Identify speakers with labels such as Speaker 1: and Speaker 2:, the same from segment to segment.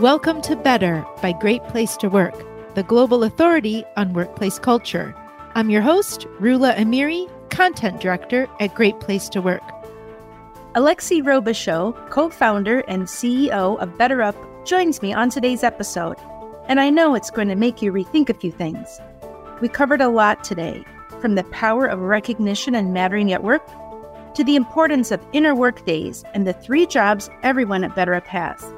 Speaker 1: Welcome to Better by Great Place to Work, the global authority on workplace culture. I'm your host, Rula Amiri, Content Director at Great Place to Work. Alexi Robichaux, co founder and CEO of BetterUp, joins me on today's episode. And I know it's going to make you rethink a few things. We covered a lot today, from the power of recognition and mattering at work to the importance of inner work days and the three jobs everyone at BetterUp has.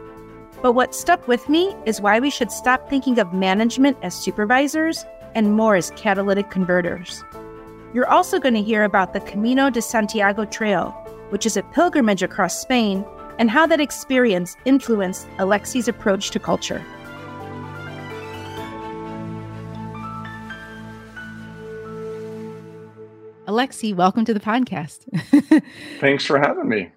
Speaker 1: But what stuck with me is why we should stop thinking of management as supervisors and more as catalytic converters. You're also going to hear about the Camino de Santiago Trail, which is a pilgrimage across Spain, and how that experience influenced Alexi's approach to culture. Alexi, welcome to the podcast.
Speaker 2: Thanks for having me.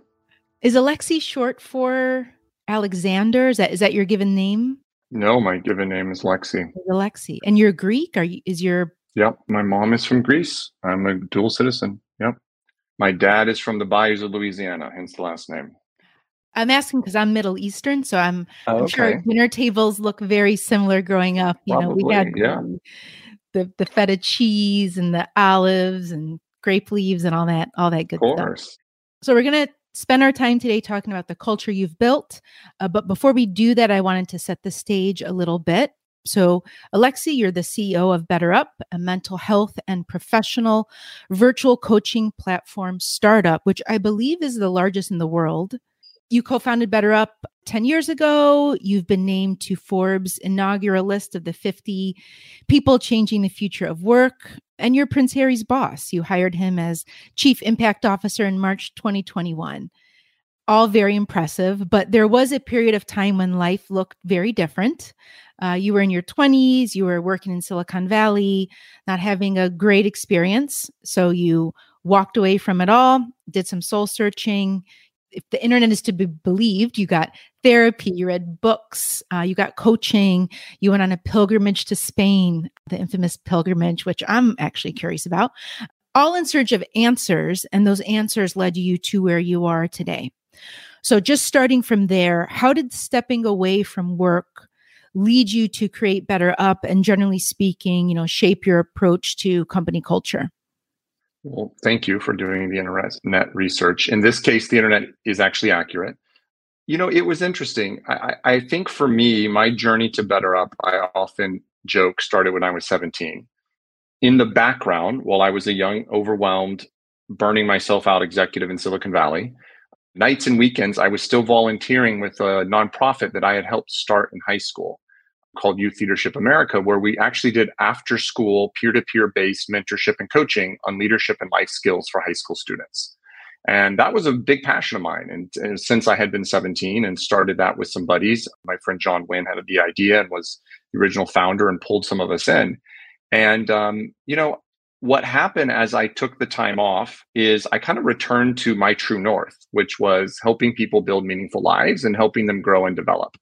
Speaker 1: Is Alexi short for Alexander? Is that is that your given name?
Speaker 2: No, my given name is Lexi.
Speaker 1: Alexi, and you're Greek. Are you? Is your?
Speaker 2: Yep, my mom is from Greece. I'm a dual citizen. Yep, my dad is from the bayous of Louisiana, hence the last name.
Speaker 1: I'm asking because I'm Middle Eastern, so I'm, oh, I'm sure dinner tables look very similar growing up. You
Speaker 2: Probably,
Speaker 1: know, we had
Speaker 2: yeah. Um,
Speaker 1: the the feta cheese and the olives and grape leaves and all that all that good stuff. So we're gonna spend our time today talking about the culture you've built. Uh, but before we do that, I wanted to set the stage a little bit. So, Alexi, you're the CEO of BetterUp, a mental health and professional virtual coaching platform startup, which I believe is the largest in the world. You co founded BetterUp 10 years ago. You've been named to Forbes' inaugural list of the 50 people changing the future of work. And you're Prince Harry's boss. You hired him as Chief Impact Officer in March 2021. All very impressive, but there was a period of time when life looked very different. Uh, you were in your 20s, you were working in Silicon Valley, not having a great experience. So you walked away from it all, did some soul searching, if the internet is to be believed, you got therapy, you read books, uh, you got coaching, you went on a pilgrimage to Spain, the infamous pilgrimage, which I'm actually curious about, all in search of answers. And those answers led you to where you are today. So, just starting from there, how did stepping away from work lead you to create BetterUp and generally speaking, you know, shape your approach to company culture?
Speaker 2: Well, thank you for doing the internet research. In this case, the internet is actually accurate. You know, it was interesting. I, I think for me, my journey to Better Up, I often joke, started when I was 17. In the background, while I was a young, overwhelmed, burning myself out executive in Silicon Valley, nights and weekends, I was still volunteering with a nonprofit that I had helped start in high school called Youth Leadership America, where we actually did after school peer to peer based mentorship and coaching on leadership and life skills for high school students. And that was a big passion of mine. And, and, since I had been 17 and started that with some buddies, my friend John Wynn had the idea and was the original founder and pulled some of us in. And, um, you know, what happened as I took the time off is I kind of returned to my true north, which was helping people build meaningful lives and helping them grow and develop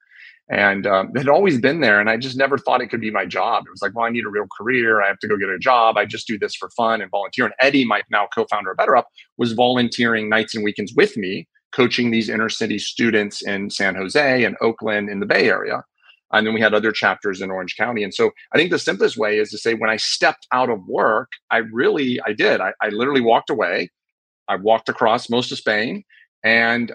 Speaker 2: and um, it had always been there and i just never thought it could be my job. It was like well i need a real career. I have to go get a job. I just do this for fun and volunteer. And eddie my now co-founder of betterup was volunteering nights and weekends with me coaching these inner city students in san jose and oakland in the bay area. And then we had other chapters in orange county. And so i think the simplest way is to say when i stepped out of work i really i did. I, I literally walked away. I walked across most of spain and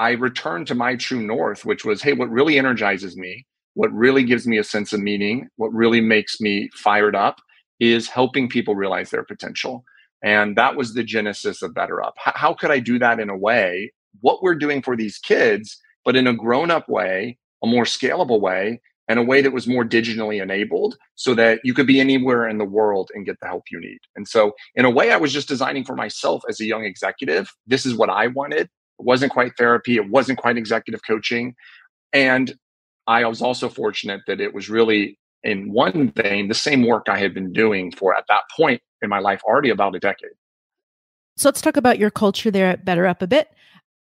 Speaker 2: I returned to my true north, which was, hey, what really energizes me, what really gives me a sense of meaning, what really makes me fired up is helping people realize their potential. And that was the genesis of BetterUp. H- how could I do that in a way, what we're doing for these kids, but in a grown up way, a more scalable way, and a way that was more digitally enabled so that you could be anywhere in the world and get the help you need. And so, in a way, I was just designing for myself as a young executive. This is what I wanted. It wasn't quite therapy. It wasn't quite executive coaching. And I was also fortunate that it was really in one vein the same work I had been doing for at that point in my life already about a decade.
Speaker 1: So let's talk about your culture there at Better Up a bit.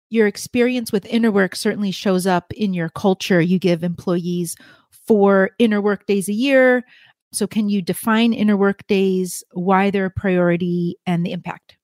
Speaker 1: Your experience with inner work certainly shows up in your culture. You give employees four inner work days a year. So, can you define inner work days, why they're a priority, and the impact?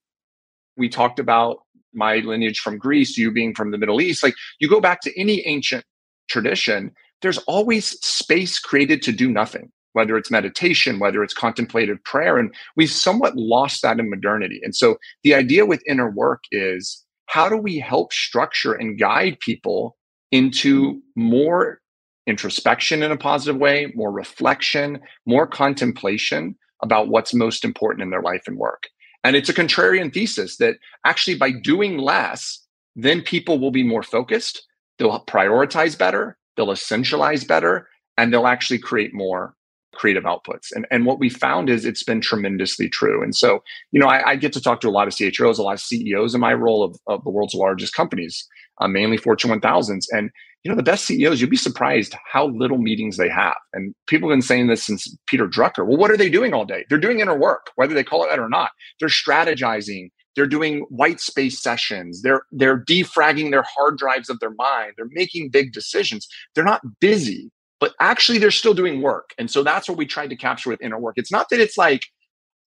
Speaker 2: We talked about my lineage from Greece, you being from the Middle East, like you go back to any ancient tradition, there's always space created to do nothing whether it's meditation, whether it's contemplative prayer. And we've somewhat lost that in modernity. And so the idea with inner work is how do we help structure and guide people into more introspection in a positive way, more reflection, more contemplation about what's most important in their life and work? And it's a contrarian thesis that actually by doing less, then people will be more focused, they'll prioritize better, they'll essentialize better, and they'll actually create more creative outputs. And, and what we found is it's been tremendously true. And so, you know, I, I get to talk to a lot of CHROs, a lot of CEOs in my role of, of the world's largest companies, uh, mainly Fortune 1000s. And, you know, the best CEOs, you'd be surprised how little meetings they have. And people have been saying this since Peter Drucker. Well, what are they doing all day? They're doing inner work, whether they call it that or not. They're strategizing. They're doing white space sessions. They're they're defragging their hard drives of their mind. They're making big decisions. They're not busy but actually they're still doing work. And so that's what we tried to capture with inner work. It's not that it's like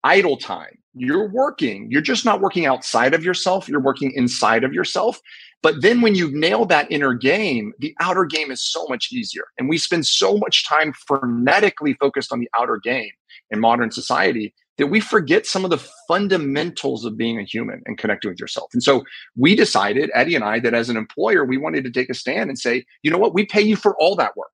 Speaker 2: idle time. You're working. You're just not working outside of yourself. You're working inside of yourself. But then when you nail that inner game, the outer game is so much easier. And we spend so much time frenetically focused on the outer game in modern society that we forget some of the fundamentals of being a human and connecting with yourself. And so we decided, Eddie and I, that as an employer, we wanted to take a stand and say, you know what, we pay you for all that work.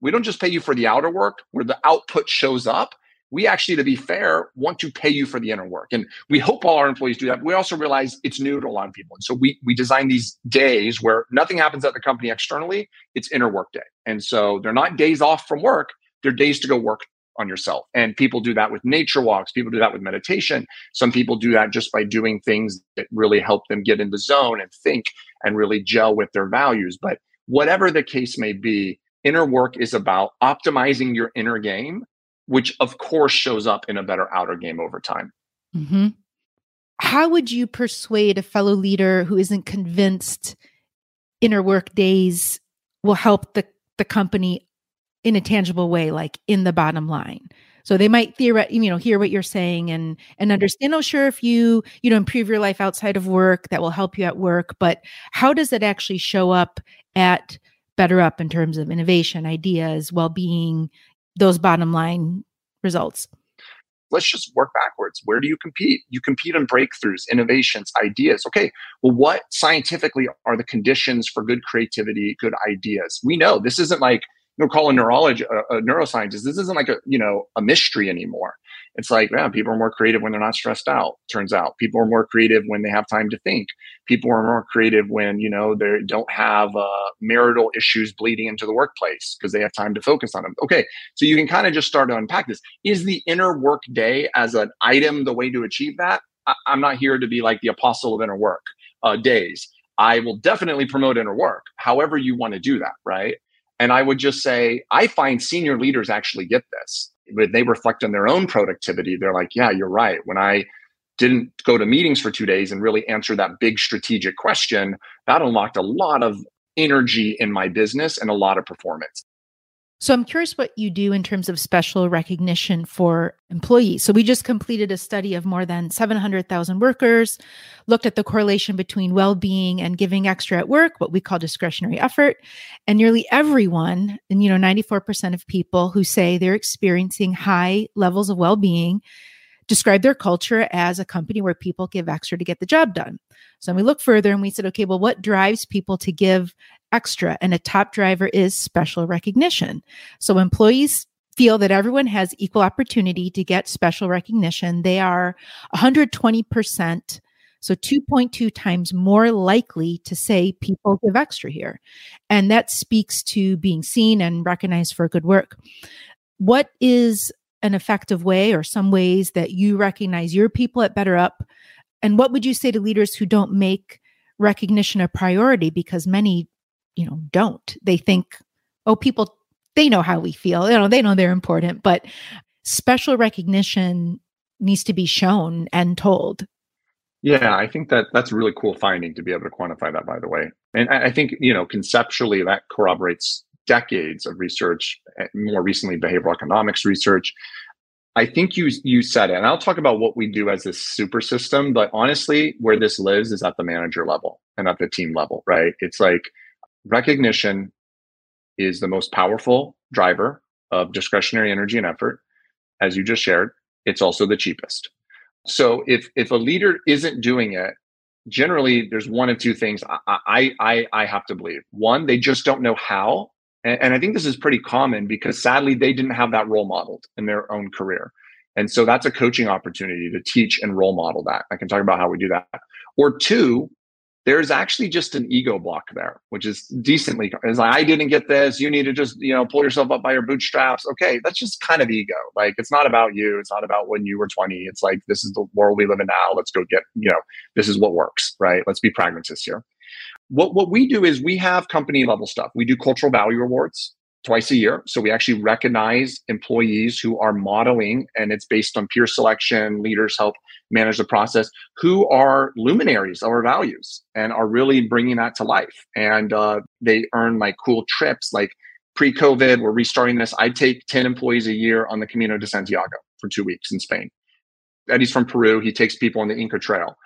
Speaker 2: We don't just pay you for the outer work where the output shows up. We actually, to be fair, want to pay you for the inner work. And we hope all our employees do that. we also realize it's new to a lot of people. And so we, we design these days where nothing happens at the company externally, it's inner work day. And so they're not days off from work, they're days to go work on yourself. And people do that with nature walks, people do that with meditation. Some people do that just by doing things that really help them get in the zone and think and really gel with their values. But whatever the case may be, inner work is about optimizing your inner game, which of course shows up in a better outer game over time.
Speaker 1: Mm-hmm. How would you persuade a fellow leader who isn't convinced inner work days will help the, the company in a tangible way, like in the bottom line? So they might theoretically, you know, hear what you're saying and and understand. Oh, sure, if you you know improve your life outside of work, that will help you at work. But how does it actually show up at Better Up in terms of innovation, ideas, well being, those bottom line results?
Speaker 2: Let's just work backwards. Where do you compete? You compete on breakthroughs, innovations, ideas. Okay, well, what scientifically are the conditions for good creativity, good ideas? We know this isn't like you know, call a neurologist, a, a neuroscientist. This isn't like a you know a mystery anymore it's like, yeah, people are more creative when they're not stressed out. Turns out people are more creative when they have time to think. People are more creative when, you know, they don't have uh, marital issues bleeding into the workplace because they have time to focus on them. Okay. So you can kind of just start to unpack this. Is the inner work day as an item the way to achieve that? I- am not here to be like the apostle of inner work uh, days. I will definitely promote inner work, however you want to do that, right? And I would just say, I find senior leaders actually get this when they reflect on their own productivity, they're like, yeah, you're right. When I didn't go to meetings for two days and really answer that big strategic question, that unlocked a lot of energy in my business and a lot of performance.
Speaker 1: So I'm curious what you do in terms of special recognition for employees. So we just completed a study of more than 700,000 workers, looked at the correlation between well-being and giving extra at work, what we call discretionary effort, and nearly everyone, and you know 94% of people who say they're experiencing high levels of well-being describe their culture as a company where people give extra to get the job done. So we look further and we said, okay, well, what drives people to give extra? And a top driver is special recognition. So employees feel that everyone has equal opportunity to get special recognition. They are 120%. So 2.2 times more likely to say people give extra here. And that speaks to being seen and recognized for good work. What is an effective way or some ways that you recognize your people at BetterUp and what would you say to leaders who don't make recognition a priority because many, you know, don't. They think, oh, people they know how we feel. You know, they know they're important, but special recognition needs to be shown and told.
Speaker 2: Yeah, I think that that's a really cool finding to be able to quantify that, by the way. And I think, you know, conceptually that corroborates decades of research, eh, more recently behavioral economics research, I think you you said it, and I'll talk about what we do as this super system. But honestly, where this lives is at the manager level and at the team level, right? It's like recognition, is the most powerful driver of discretionary energy and effort. As you just shared, it's also the cheapest. So if if a leader isn't doing it, generally there's one of two things I I I have to believe. One, they just don't know how, and, and I think this is pretty common because sadly they didn't have that role modeled in their own career. And so that's a coaching opportunity to teach and role model that. I can talk about how we do that. Or two, there's actually just an ego block there, which is decently it's like I didn't get this. You need to just, you know, pull yourself up by your bootstraps. Okay, that's just kind of ego. Like it's not about you. It's not about when you were 20. It's like this is the world we live in now. Let's go get, you know, this is what works, right? Let's be pragmatists here. What what we do is we have company level stuff. We do cultural value awards twice a year. So we actually recognize employees who are modeling, and it's based on peer selection, leaders help manage the process, who are luminaries of our values and are really bringing that to life. And uh, they earn like cool trips. Like pre COVID, we're restarting this. I take 10 employees a year on the Camino de Santiago for two weeks in Spain. Eddie's from Peru. He takes people on the Inca Trail.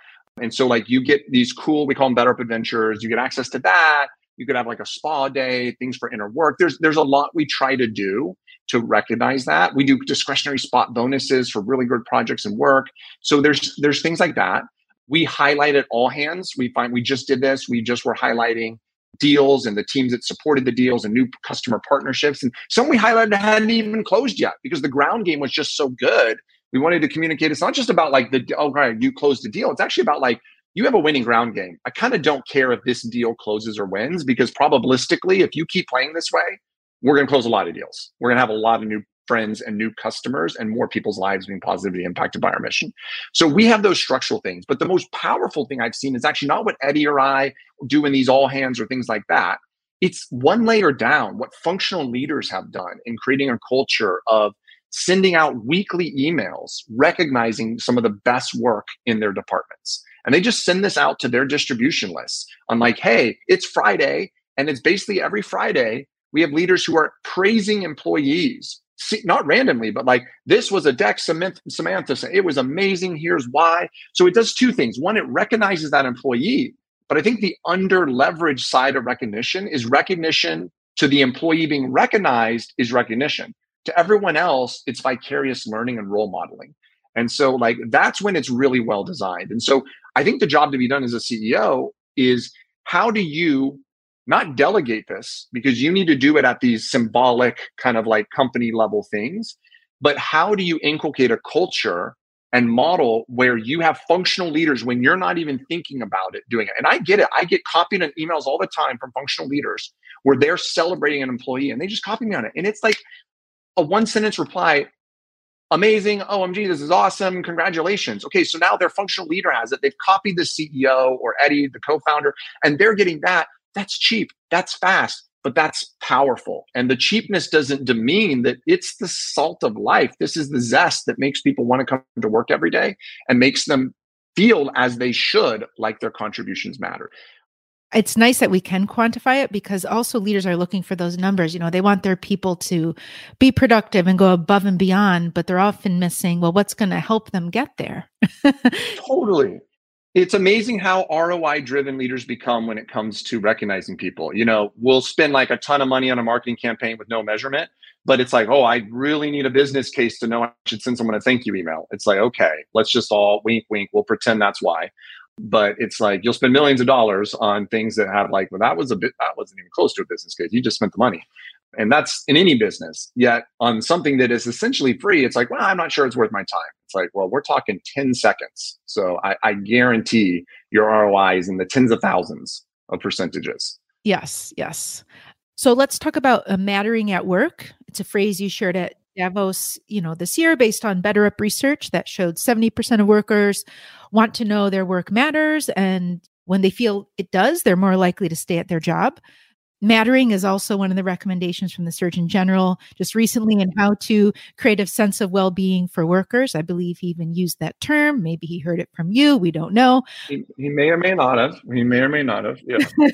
Speaker 2: And so, like, you get these cool, we call them Better Up Adventures. You get access to that you could have like a spa day, things for inner work. There's there's a lot we try to do to recognize that. We do discretionary spot bonuses for really good projects and work. So there's there's things like that. We highlight at all hands. We find we just did this. We just were highlighting deals and the teams that supported the deals and new customer partnerships. And some we highlighted hadn't even closed yet because the ground game was just so good. We wanted to communicate. It's not just about like the oh right, you closed the deal. It's actually about like you have a winning ground game. I kind of don't care if this deal closes or wins because probabilistically, if you keep playing this way, we're going to close a lot of deals. We're going to have a lot of new friends and new customers and more people's lives being positively impacted by our mission. So we have those structural things. But the most powerful thing I've seen is actually not what Eddie or I do in these all hands or things like that. It's one layer down what functional leaders have done in creating a culture of sending out weekly emails recognizing some of the best work in their departments and they just send this out to their distribution lists on like, hey, it's Friday. And it's basically every Friday, we have leaders who are praising employees, See, not randomly, but like this was a deck Samantha. It was amazing. Here's why. So it does two things. One, it recognizes that employee. But I think the under leveraged side of recognition is recognition to the employee being recognized is recognition. To everyone else, it's vicarious learning and role modeling. And so, like, that's when it's really well designed. And so, I think the job to be done as a CEO is how do you not delegate this because you need to do it at these symbolic kind of like company level things, but how do you inculcate a culture and model where you have functional leaders when you're not even thinking about it doing it. And I get it. I get copied on emails all the time from functional leaders where they're celebrating an employee and they just copy me on it. And it's like a one sentence reply amazing. OMG, this is awesome. Congratulations. Okay, so now their functional leader has it. They've copied the CEO or Eddie, the co founder, and they're getting that. That's cheap. That's fast, but that's powerful. And the cheapness doesn't demean that it's the salt of life. This is the zest that makes people want to come to work every day and makes them feel as they should like their contributions matter
Speaker 1: it's nice that we can quantify it because also leaders are looking for those numbers. You know, they want their people to be productive and go above and beyond, but they're often missing, well, what's going to help them get there?
Speaker 2: totally. It's amazing how ROI driven leaders become when it comes to recognizing people. You know, we'll spend like a ton of money on a marketing campaign with no measurement, but it's like, oh, I really need a business case to know I should send someone a thank you email. It's like, okay, let's just all wink, wink. We'll pretend that's why but it's like you'll spend millions of dollars on things that have like well that was a bit that wasn't even close to a business case you just spent the money and that's in any business. Yet on something that is essentially free it's like well i'm not sure it's worth my time. It's like well we're talking 10 seconds. So i, I guarantee your roi is in the tens of thousands of percentages.
Speaker 1: Yes yes. So let's talk about uh, mattering at work. It's a phrase you shared at Davos, you know, this year based on BetterUp research that showed 70% of workers want to know their work matters and when they feel it does, they're more likely to stay at their job. Mattering is also one of the recommendations from the Surgeon General just recently in how to create a sense of well being for workers. I believe he even used that term. Maybe he heard it from you. We don't know.
Speaker 2: He, he may or may not have. He may or may not have. Yeah.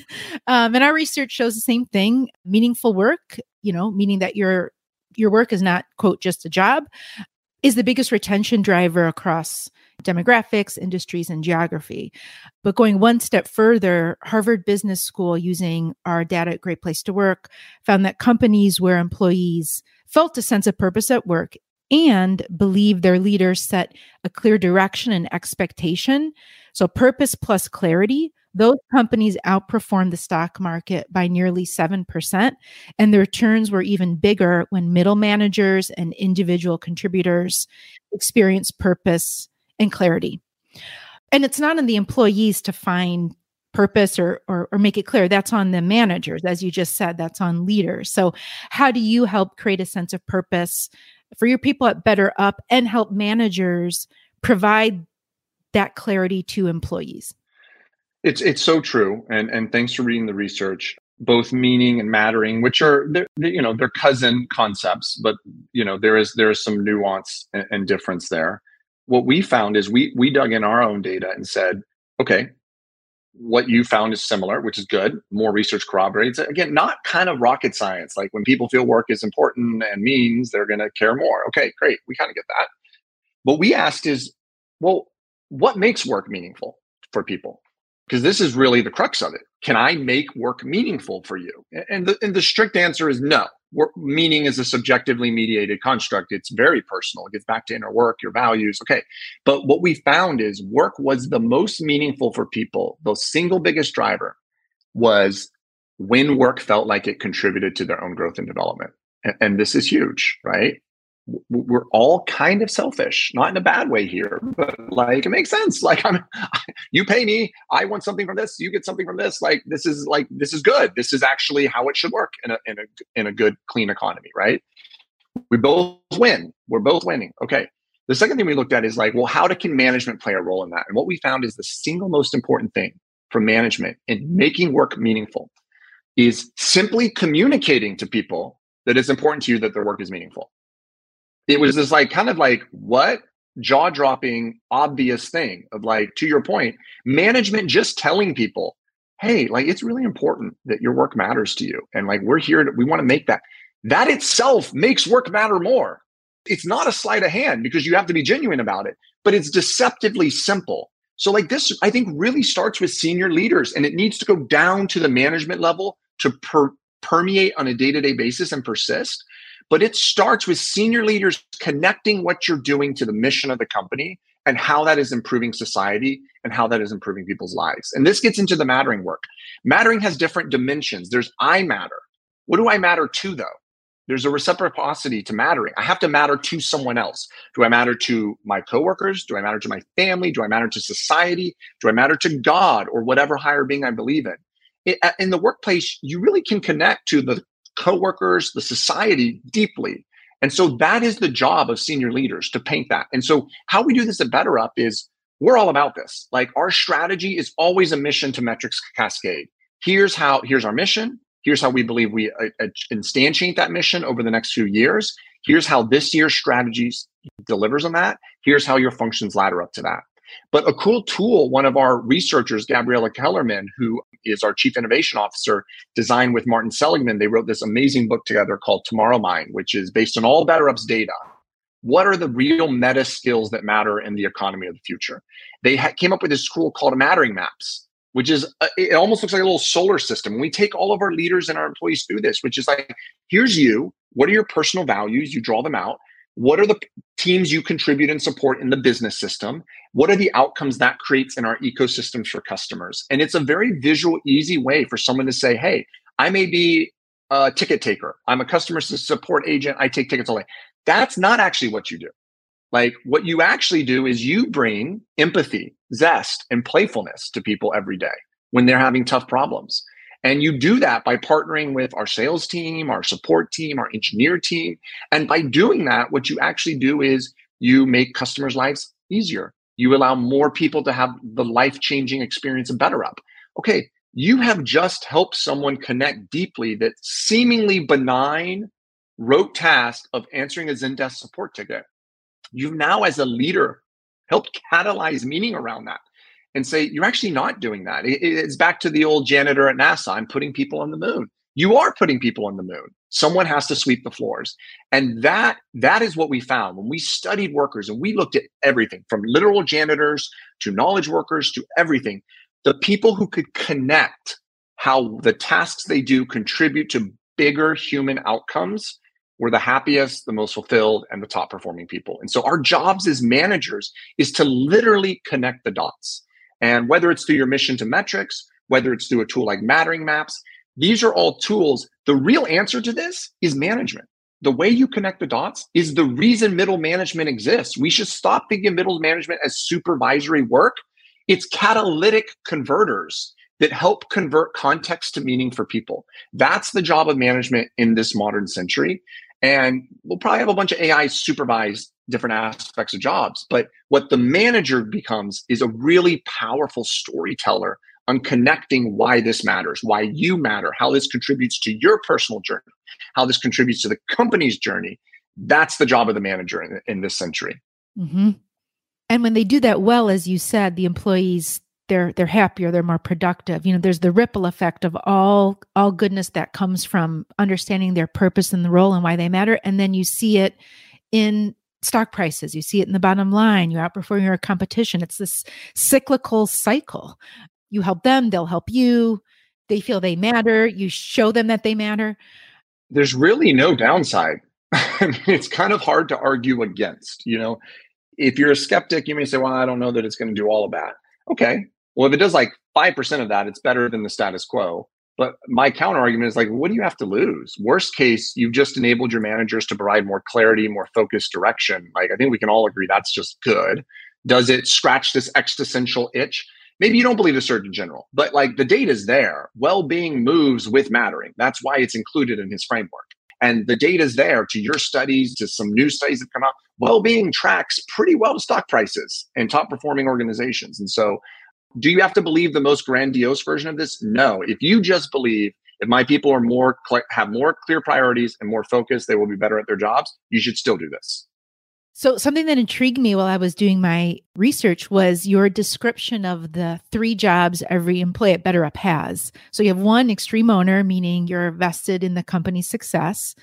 Speaker 1: um, and our research shows the same thing meaningful work, you know, meaning that you're your work is not quote just a job is the biggest retention driver across demographics, industries, and geography. But going one step further, Harvard Business School, using our data at Great Place to Work, found that companies where employees felt a sense of purpose at work and believe their leaders set a clear direction and expectation. So, purpose plus clarity, those companies outperformed the stock market by nearly 7%. And the returns were even bigger when middle managers and individual contributors experienced purpose and clarity. And it's not on the employees to find purpose or, or, or make it clear that's on the managers as you just said that's on leaders so how do you help create a sense of purpose for your people at BetterUp and help managers provide that clarity to employees.
Speaker 2: It's it's so true, and and thanks for reading the research. Both meaning and mattering, which are they're, you know they're cousin concepts, but you know there is there is some nuance and, and difference there. What we found is we we dug in our own data and said, okay, what you found is similar, which is good. More research corroborates it. Again, not kind of rocket science. Like when people feel work is important and means they're going to care more. Okay, great. We kind of get that. What we asked is, well, what makes work meaningful for people? Because this is really the crux of it. Can I make work meaningful for you? And the, and the strict answer is no meaning is a subjectively mediated construct. It's very personal. It gets back to inner work, your values. Okay. But what we found is work was the most meaningful for people. The single biggest driver was when work felt like it contributed to their own growth and development. And, and this is huge, right? We're all kind of selfish, not in a bad way here, but like it makes sense. Like I'm, you pay me, I want something from this, you get something from this. Like this is like this is good. This is actually how it should work in a in a in a good clean economy, right? We both win. We're both winning. Okay. The second thing we looked at is like, well, how can management play a role in that? And what we found is the single most important thing for management in making work meaningful is simply communicating to people that it's important to you that their work is meaningful it was this like kind of like what? Jaw dropping obvious thing of like to your point management just telling people hey like it's really important that your work matters to you and like we're here to, we want to make that that itself makes work matter more. It's not a sleight of hand because you have to be genuine about it but it's deceptively simple. So like this i think really starts with senior leaders and it needs to go down to the management level to per- permeate on a day-to-day basis and persist but it starts with senior leaders connecting what you're doing to the mission of the company and how that is improving society and how that is improving people's lives. And this gets into the mattering work. Mattering has different dimensions. There's I matter. What do I matter to though? There's a reciprocity to mattering. I have to matter to someone else. Do I matter to my coworkers? Do I matter to my family? Do I matter to society? Do I matter to God or whatever higher being I believe in? It, uh, in the workplace, you really can connect to the coworkers, the society deeply. And so that is the job of senior leaders to paint that. And so how we do this at Better Up is we're all about this. Like our strategy is always a mission to metrics cascade. Here's how, here's our mission. Here's how we believe we uh, uh, instantiate that mission over the next few years. Here's how this year's strategies delivers on that. Here's how your functions ladder up to that. But a cool tool, one of our researchers, Gabriella Kellerman, who is our chief innovation officer, designed with Martin Seligman, they wrote this amazing book together called Tomorrow Mind, which is based on all BetterUp's data. What are the real meta skills that matter in the economy of the future? They ha- came up with this tool called Mattering Maps, which is uh, a, it almost looks like a little solar system. we take all of our leaders and our employees through this, which is like, here's you. What are your personal values? You draw them out. What are the teams you contribute and support in the business system? What are the outcomes that creates in our ecosystems for customers? And it's a very visual, easy way for someone to say, hey, I may be a ticket taker. I'm a customer support agent. I take tickets all day. That's not actually what you do. Like what you actually do is you bring empathy, zest, and playfulness to people every day when they're having tough problems. And you do that by partnering with our sales team, our support team, our engineer team. And by doing that, what you actually do is you make customers' lives easier. You allow more people to have the life changing experience of BetterUp. Okay, you have just helped someone connect deeply that seemingly benign rote task of answering a Zendesk support ticket. You've now, as a leader, helped catalyze meaning around that and say, you're actually not doing that. It's back to the old janitor at NASA. I'm putting people on the moon. You are putting people on the moon. Someone has to sweep the floors. And that that is what we found when we studied workers and we looked at everything from literal janitors to knowledge workers to everything. The people who could connect how the tasks they do contribute to bigger human outcomes were the happiest, the most fulfilled, and the top performing people. And so our jobs as managers is to literally connect the dots. And whether it's through your mission to metrics, whether it's through a tool like Mattering Maps, these are all tools. The real answer to this is management. The way you connect the dots is the reason middle management exists. We should stop thinking middle management as supervisory work. It's catalytic converters that help convert context to meaning for people. That's the job of management in this modern century. And we'll probably have a bunch of AI supervise different aspects of jobs. But what the manager becomes is a really powerful storyteller on connecting why this matters, why you matter, how this contributes to your personal journey, how this contributes to the company's journey. That's the job of the manager in, in this century.
Speaker 1: Mm-hmm. And when they do that well, as you said, the employees they're they're happier, they're more productive. You know, there's the ripple effect of all all goodness that comes from understanding their purpose and the role and why they matter, and then you see it in stock prices. You see it in the bottom line. You outperform your competition. It's this cyclical cycle you help them, they'll help you. They feel they matter. You show them that they matter.
Speaker 2: There's really no downside. it's kind of hard to argue against. You know, if you're a skeptic, you may say, well, I don't know that it's going to do all of that. Okay. Well, if it does like 5% of that, it's better than the status quo. But my counter argument is like, what do you have to lose? Worst case, you've just enabled your managers to provide more clarity, more focused direction. Like, I think we can all agree that's just good. Does it scratch this existential itch? maybe you don't believe the Surgeon General, but like the data is there. Well being moves with mattering. That's why it's included in his framework. And the data is there to your studies, to some new studies that come out. Well being tracks pretty well to stock prices and top performing organizations. And so, do you have to believe the most grandiose version of this? No. If you just believe if my people are more have more clear priorities and more focused, they will be better at their jobs. You should still do this.
Speaker 1: So, something that intrigued me while I was doing my research was your description of the three jobs every employee at BetterUp has. So, you have one, extreme owner, meaning you're vested in the company's success.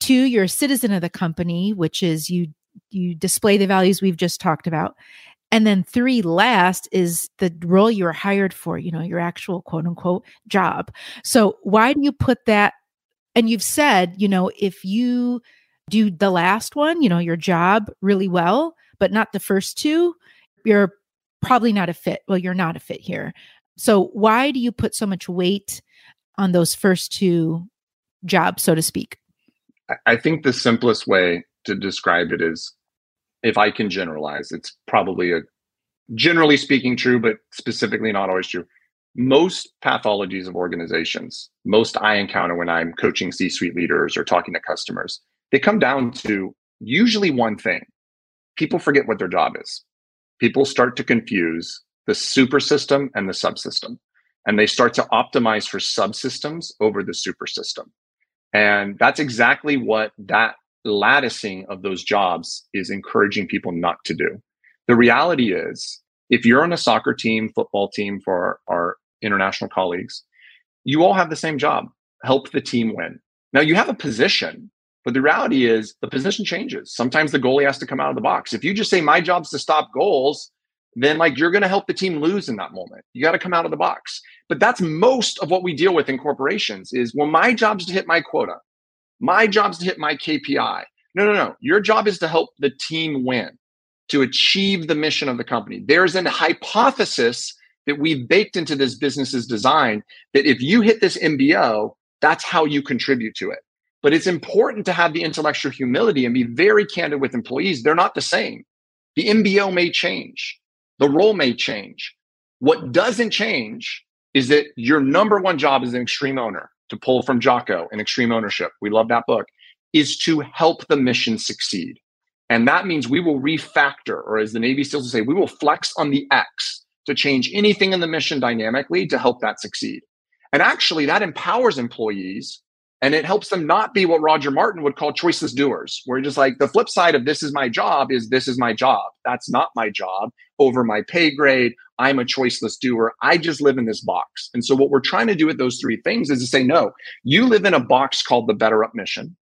Speaker 1: Two, you're a citizen of the company, which is you you display the values we've just talked about. And then three, last is the role you were hired for, you know, your actual quote unquote job. So, why do you put that? And you've said, you know, if you do the last one, you know, your job really well, but not the first two, you're probably not a fit. Well, you're not a fit here. So, why do you put so much weight on those first two jobs, so to speak?
Speaker 2: I think the simplest way to describe it is if I can generalize, it's probably a generally speaking true, but specifically not always true. Most pathologies of organizations, most I encounter when I'm coaching C suite leaders or talking to customers, they come down to usually one thing people forget what their job is. People start to confuse the super system and the subsystem, and they start to optimize for subsystems over the super system. And that's exactly what that latticing of those jobs is encouraging people not to do. The reality is, if you're on a soccer team, football team for our, international colleagues, you all have the same job help the team win. Now, you have a position but the reality is the position changes. Sometimes the goalie has to come out of the box. If you just say my job's to stop goals, then like you're going to help the team lose in that moment. You got to come out of the box. But that's most of what we deal with in corporations is well my job's to hit my quota. My job's to hit my KPI. No, no, no. Your job is to help the team win, to achieve the mission of the company. There's an hypothesis that we've baked into this business's design that if you hit this MBO, that's how you contribute to it. But it's important to have the intellectual humility and be very candid with employees. They're not the same. The MBO may change, the role may change. What doesn't change is that your number one job as an extreme owner, to pull from Jocko and Extreme Ownership, we love that book, is to help the mission succeed. And that means we will refactor, or as the Navy SEALs will say, we will flex on the X to change anything in the mission dynamically to help that succeed. And actually, that empowers employees and it helps them not be what Roger Martin would call choiceless doers, where just like the flip side of this is my job is this is my job. That's not my job. Over my pay grade. I'm a choiceless doer. I just live in this box. And so, what we're trying to do with those three things is to say, no, you live in a box called the Better Up mission.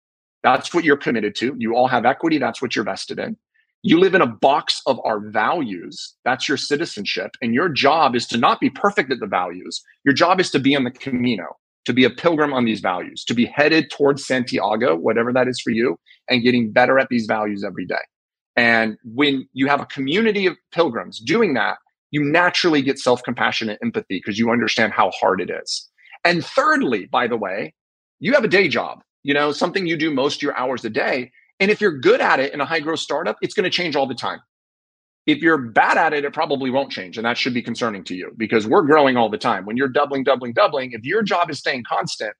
Speaker 2: That's what you're committed to. You all have equity. That's what you're vested in. You live in a box of our values. That's your citizenship. And your job is to not be perfect at the values. Your job is to be on the Camino, to be a pilgrim on these values, to be headed towards Santiago, whatever that is for you, and getting better at these values every day. And when you have a community of pilgrims doing that, you naturally get self compassion and empathy because you understand how hard it is. And thirdly, by the way, you have a day job, you know, something you do most of your hours a day. And if you're good at it in a high growth startup, it's going to change all the time. If you're bad at it, it probably won't change. And that should be concerning to you because we're growing all the time. When you're doubling, doubling, doubling, if your job is staying constant,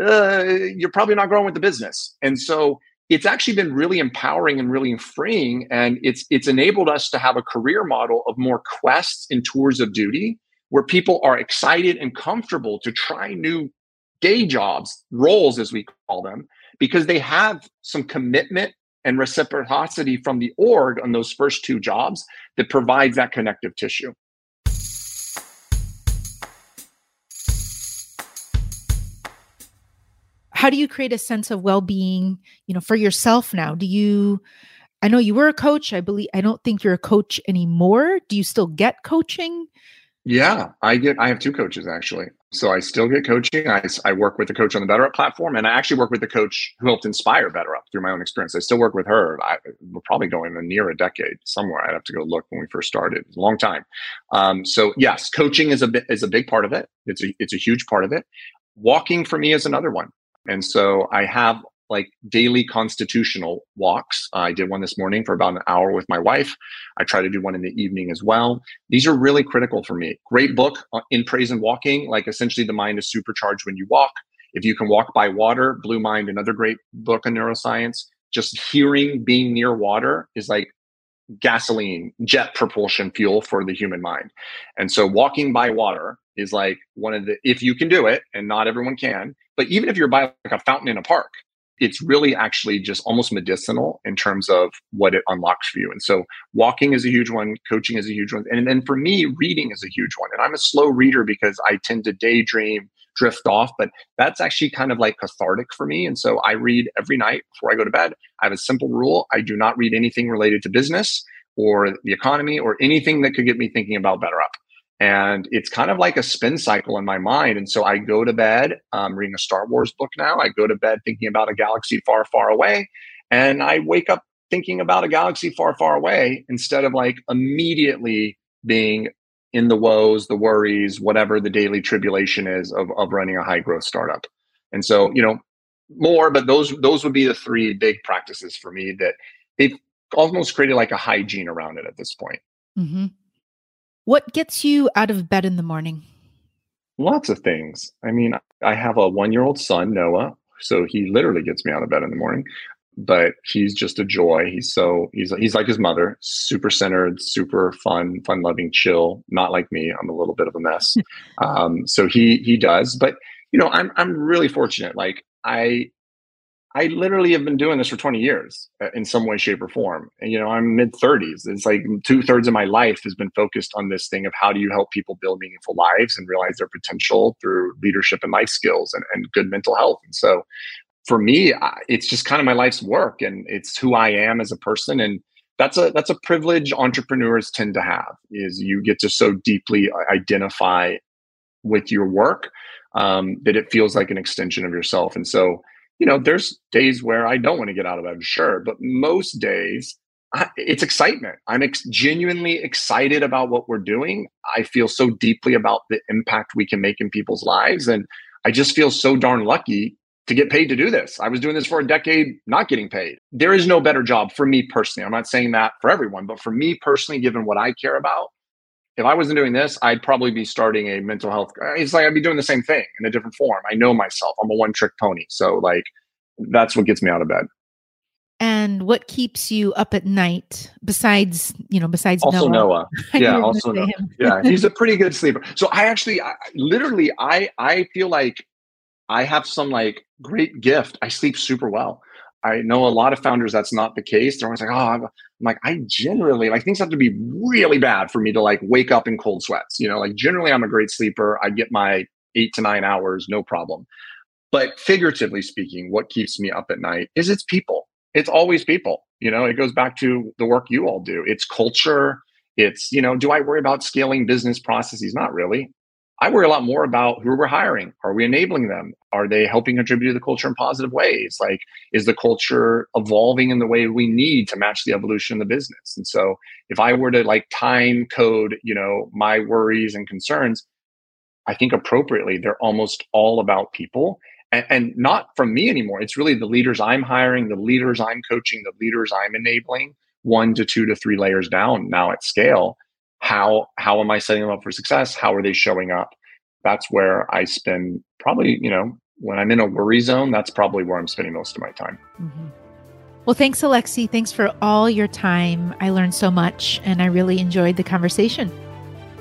Speaker 2: uh, you're probably not growing with the business. And so it's actually been really empowering and really freeing and it's it's enabled us to have a career model of more quests and tours of duty where people are excited and comfortable to try new day jobs roles as we call them because they have some commitment and reciprocity from the org on those first two jobs that provides that connective tissue
Speaker 1: how do you create a sense of well-being you know for yourself now? Do you i know you were a coach i believe i don't think you're a coach anymore. Do you still get coaching?
Speaker 2: Yeah i get i have two coaches actually. So i still get coaching. I, I work with the coach on the better up platform and i actually work with the coach who helped inspire better up through my own experience. I still work with her I, we're probably going near a decade somewhere. I'd have to go look when we first started. A long time. Um, so yes coaching is a bit is a big part of it. It's a it's a huge part of it. Walking for me is another one and so I have like daily constitutional walks. I did one this morning for about an hour with my wife. I try to do one in the evening as well. These are really critical for me. Great book uh, in praise and walking. Like essentially, the mind is supercharged when you walk. If you can walk by water, Blue Mind, another great book on neuroscience. Just hearing being near water is like gasoline, jet propulsion fuel for the human mind. And so walking by water is like one of the, if you can do it, and not everyone can, but even if you're by like a fountain in a park, it's really actually just almost medicinal in terms of what it unlocks for you. And so walking is a huge one, coaching is a huge one. And then for me, reading is a huge one. And I'm a slow reader because I tend to daydream, drift off, but that's actually kind of like cathartic for me. And so I read every night before I go to bed. I have a simple rule. I do not read anything related to business or the economy or anything that could get me thinking about better up and it's kind of like a spin cycle in my mind. And so i go to bed I'm reading a star wars book now. I go to bed thinking about a galaxy far far away. And i wake up thinking about a galaxy far far away instead of like immediately being in the woes the worries whatever the daily tribulation is of, of running a high growth startup. And so you know more but those those would be the three big practices for me that they've almost created like a hygiene around it at this point. Mm-hmm.
Speaker 1: What gets you out of bed in the morning?
Speaker 2: Lots of things. I mean, I have a one year old son, Noah. So he literally gets me out of bed in the morning, but he's just a joy. He's so, he's, he's like his mother, super centered, super fun, fun loving, chill, not like me. I'm a little bit of a mess. um, so he, he does, but you know, I'm, I'm really fortunate. Like I, I literally have been doing this for 20 years uh, in some way, shape, or form. And, you know, I'm mid 30s. It's like two thirds of my life has been focused on this thing of how do you help people build meaningful lives and realize their potential through leadership and life skills and, and good mental health. And so for me, it's just kind of my life's work and it's who I am as a person. And that's a that's a privilege entrepreneurs tend to have is you get to so deeply uh, identify with your work um, that it feels like an extension of yourself. And so you know, there's days where I don't want to get out of bed, sure, but most days I, it's excitement. I'm ex- genuinely excited about what we're doing. I feel so deeply about the impact we can make in people's lives. And I just feel so darn lucky to get paid to do this. I was doing this for a decade, not getting paid. There is no better job for me personally. I'm not saying that for everyone, but for me personally, given what I care about, if I wasn't doing this, I'd probably be starting a mental health. It's like I'd be doing the same thing in a different form. I know myself. I'm a one trick pony. So like that's what gets me out of bed.
Speaker 1: And what keeps you up at night besides, you know, besides
Speaker 2: also
Speaker 1: Noah?
Speaker 2: Noah. Yeah, also Noah. yeah, he's a pretty good sleeper. So I actually, I, literally, I I feel like I have some like great gift. I sleep super well. I know a lot of founders that's not the case. They're always like, oh, I'm, I'm, like, I generally like things have to be really bad for me to like wake up in cold sweats. You know, like generally I'm a great sleeper. I get my eight to nine hours, no problem. But figuratively speaking, what keeps me up at night is it's people. It's always people. You know, it goes back to the work you all do. It's culture. It's, you know, do I worry about scaling business processes? Not really. I worry a lot more about who we're hiring. Are we enabling them? Are they helping contribute to the culture in positive ways? Like, is the culture evolving in the way we need to match the evolution of the business? And so, if I were to like time code, you know, my worries and concerns, I think appropriately, they're almost all about people and, and not from me anymore. It's really the leaders I'm hiring, the leaders I'm coaching, the leaders I'm enabling, one to two to three layers down now at scale how how am i setting them up for success? How are they showing up? That's where i spend probably you know when i'm in a worry zone that's probably where i'm spending most of my time. Mm-hmm.
Speaker 1: well thanks alexi. Thanks for all your time. I learned so much and i really enjoyed the conversation.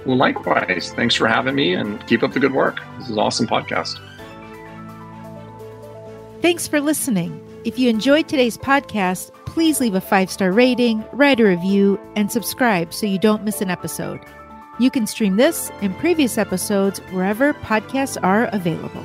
Speaker 2: Well likewise. Thanks for having me and keep up the good work. This is awesome podcast.
Speaker 1: Thanks for listening. If you enjoyed today's podcast please leave a five star rating, write a review, and subscribe so you don't miss an episode. You can stream this and previous episodes wherever podcasts are available.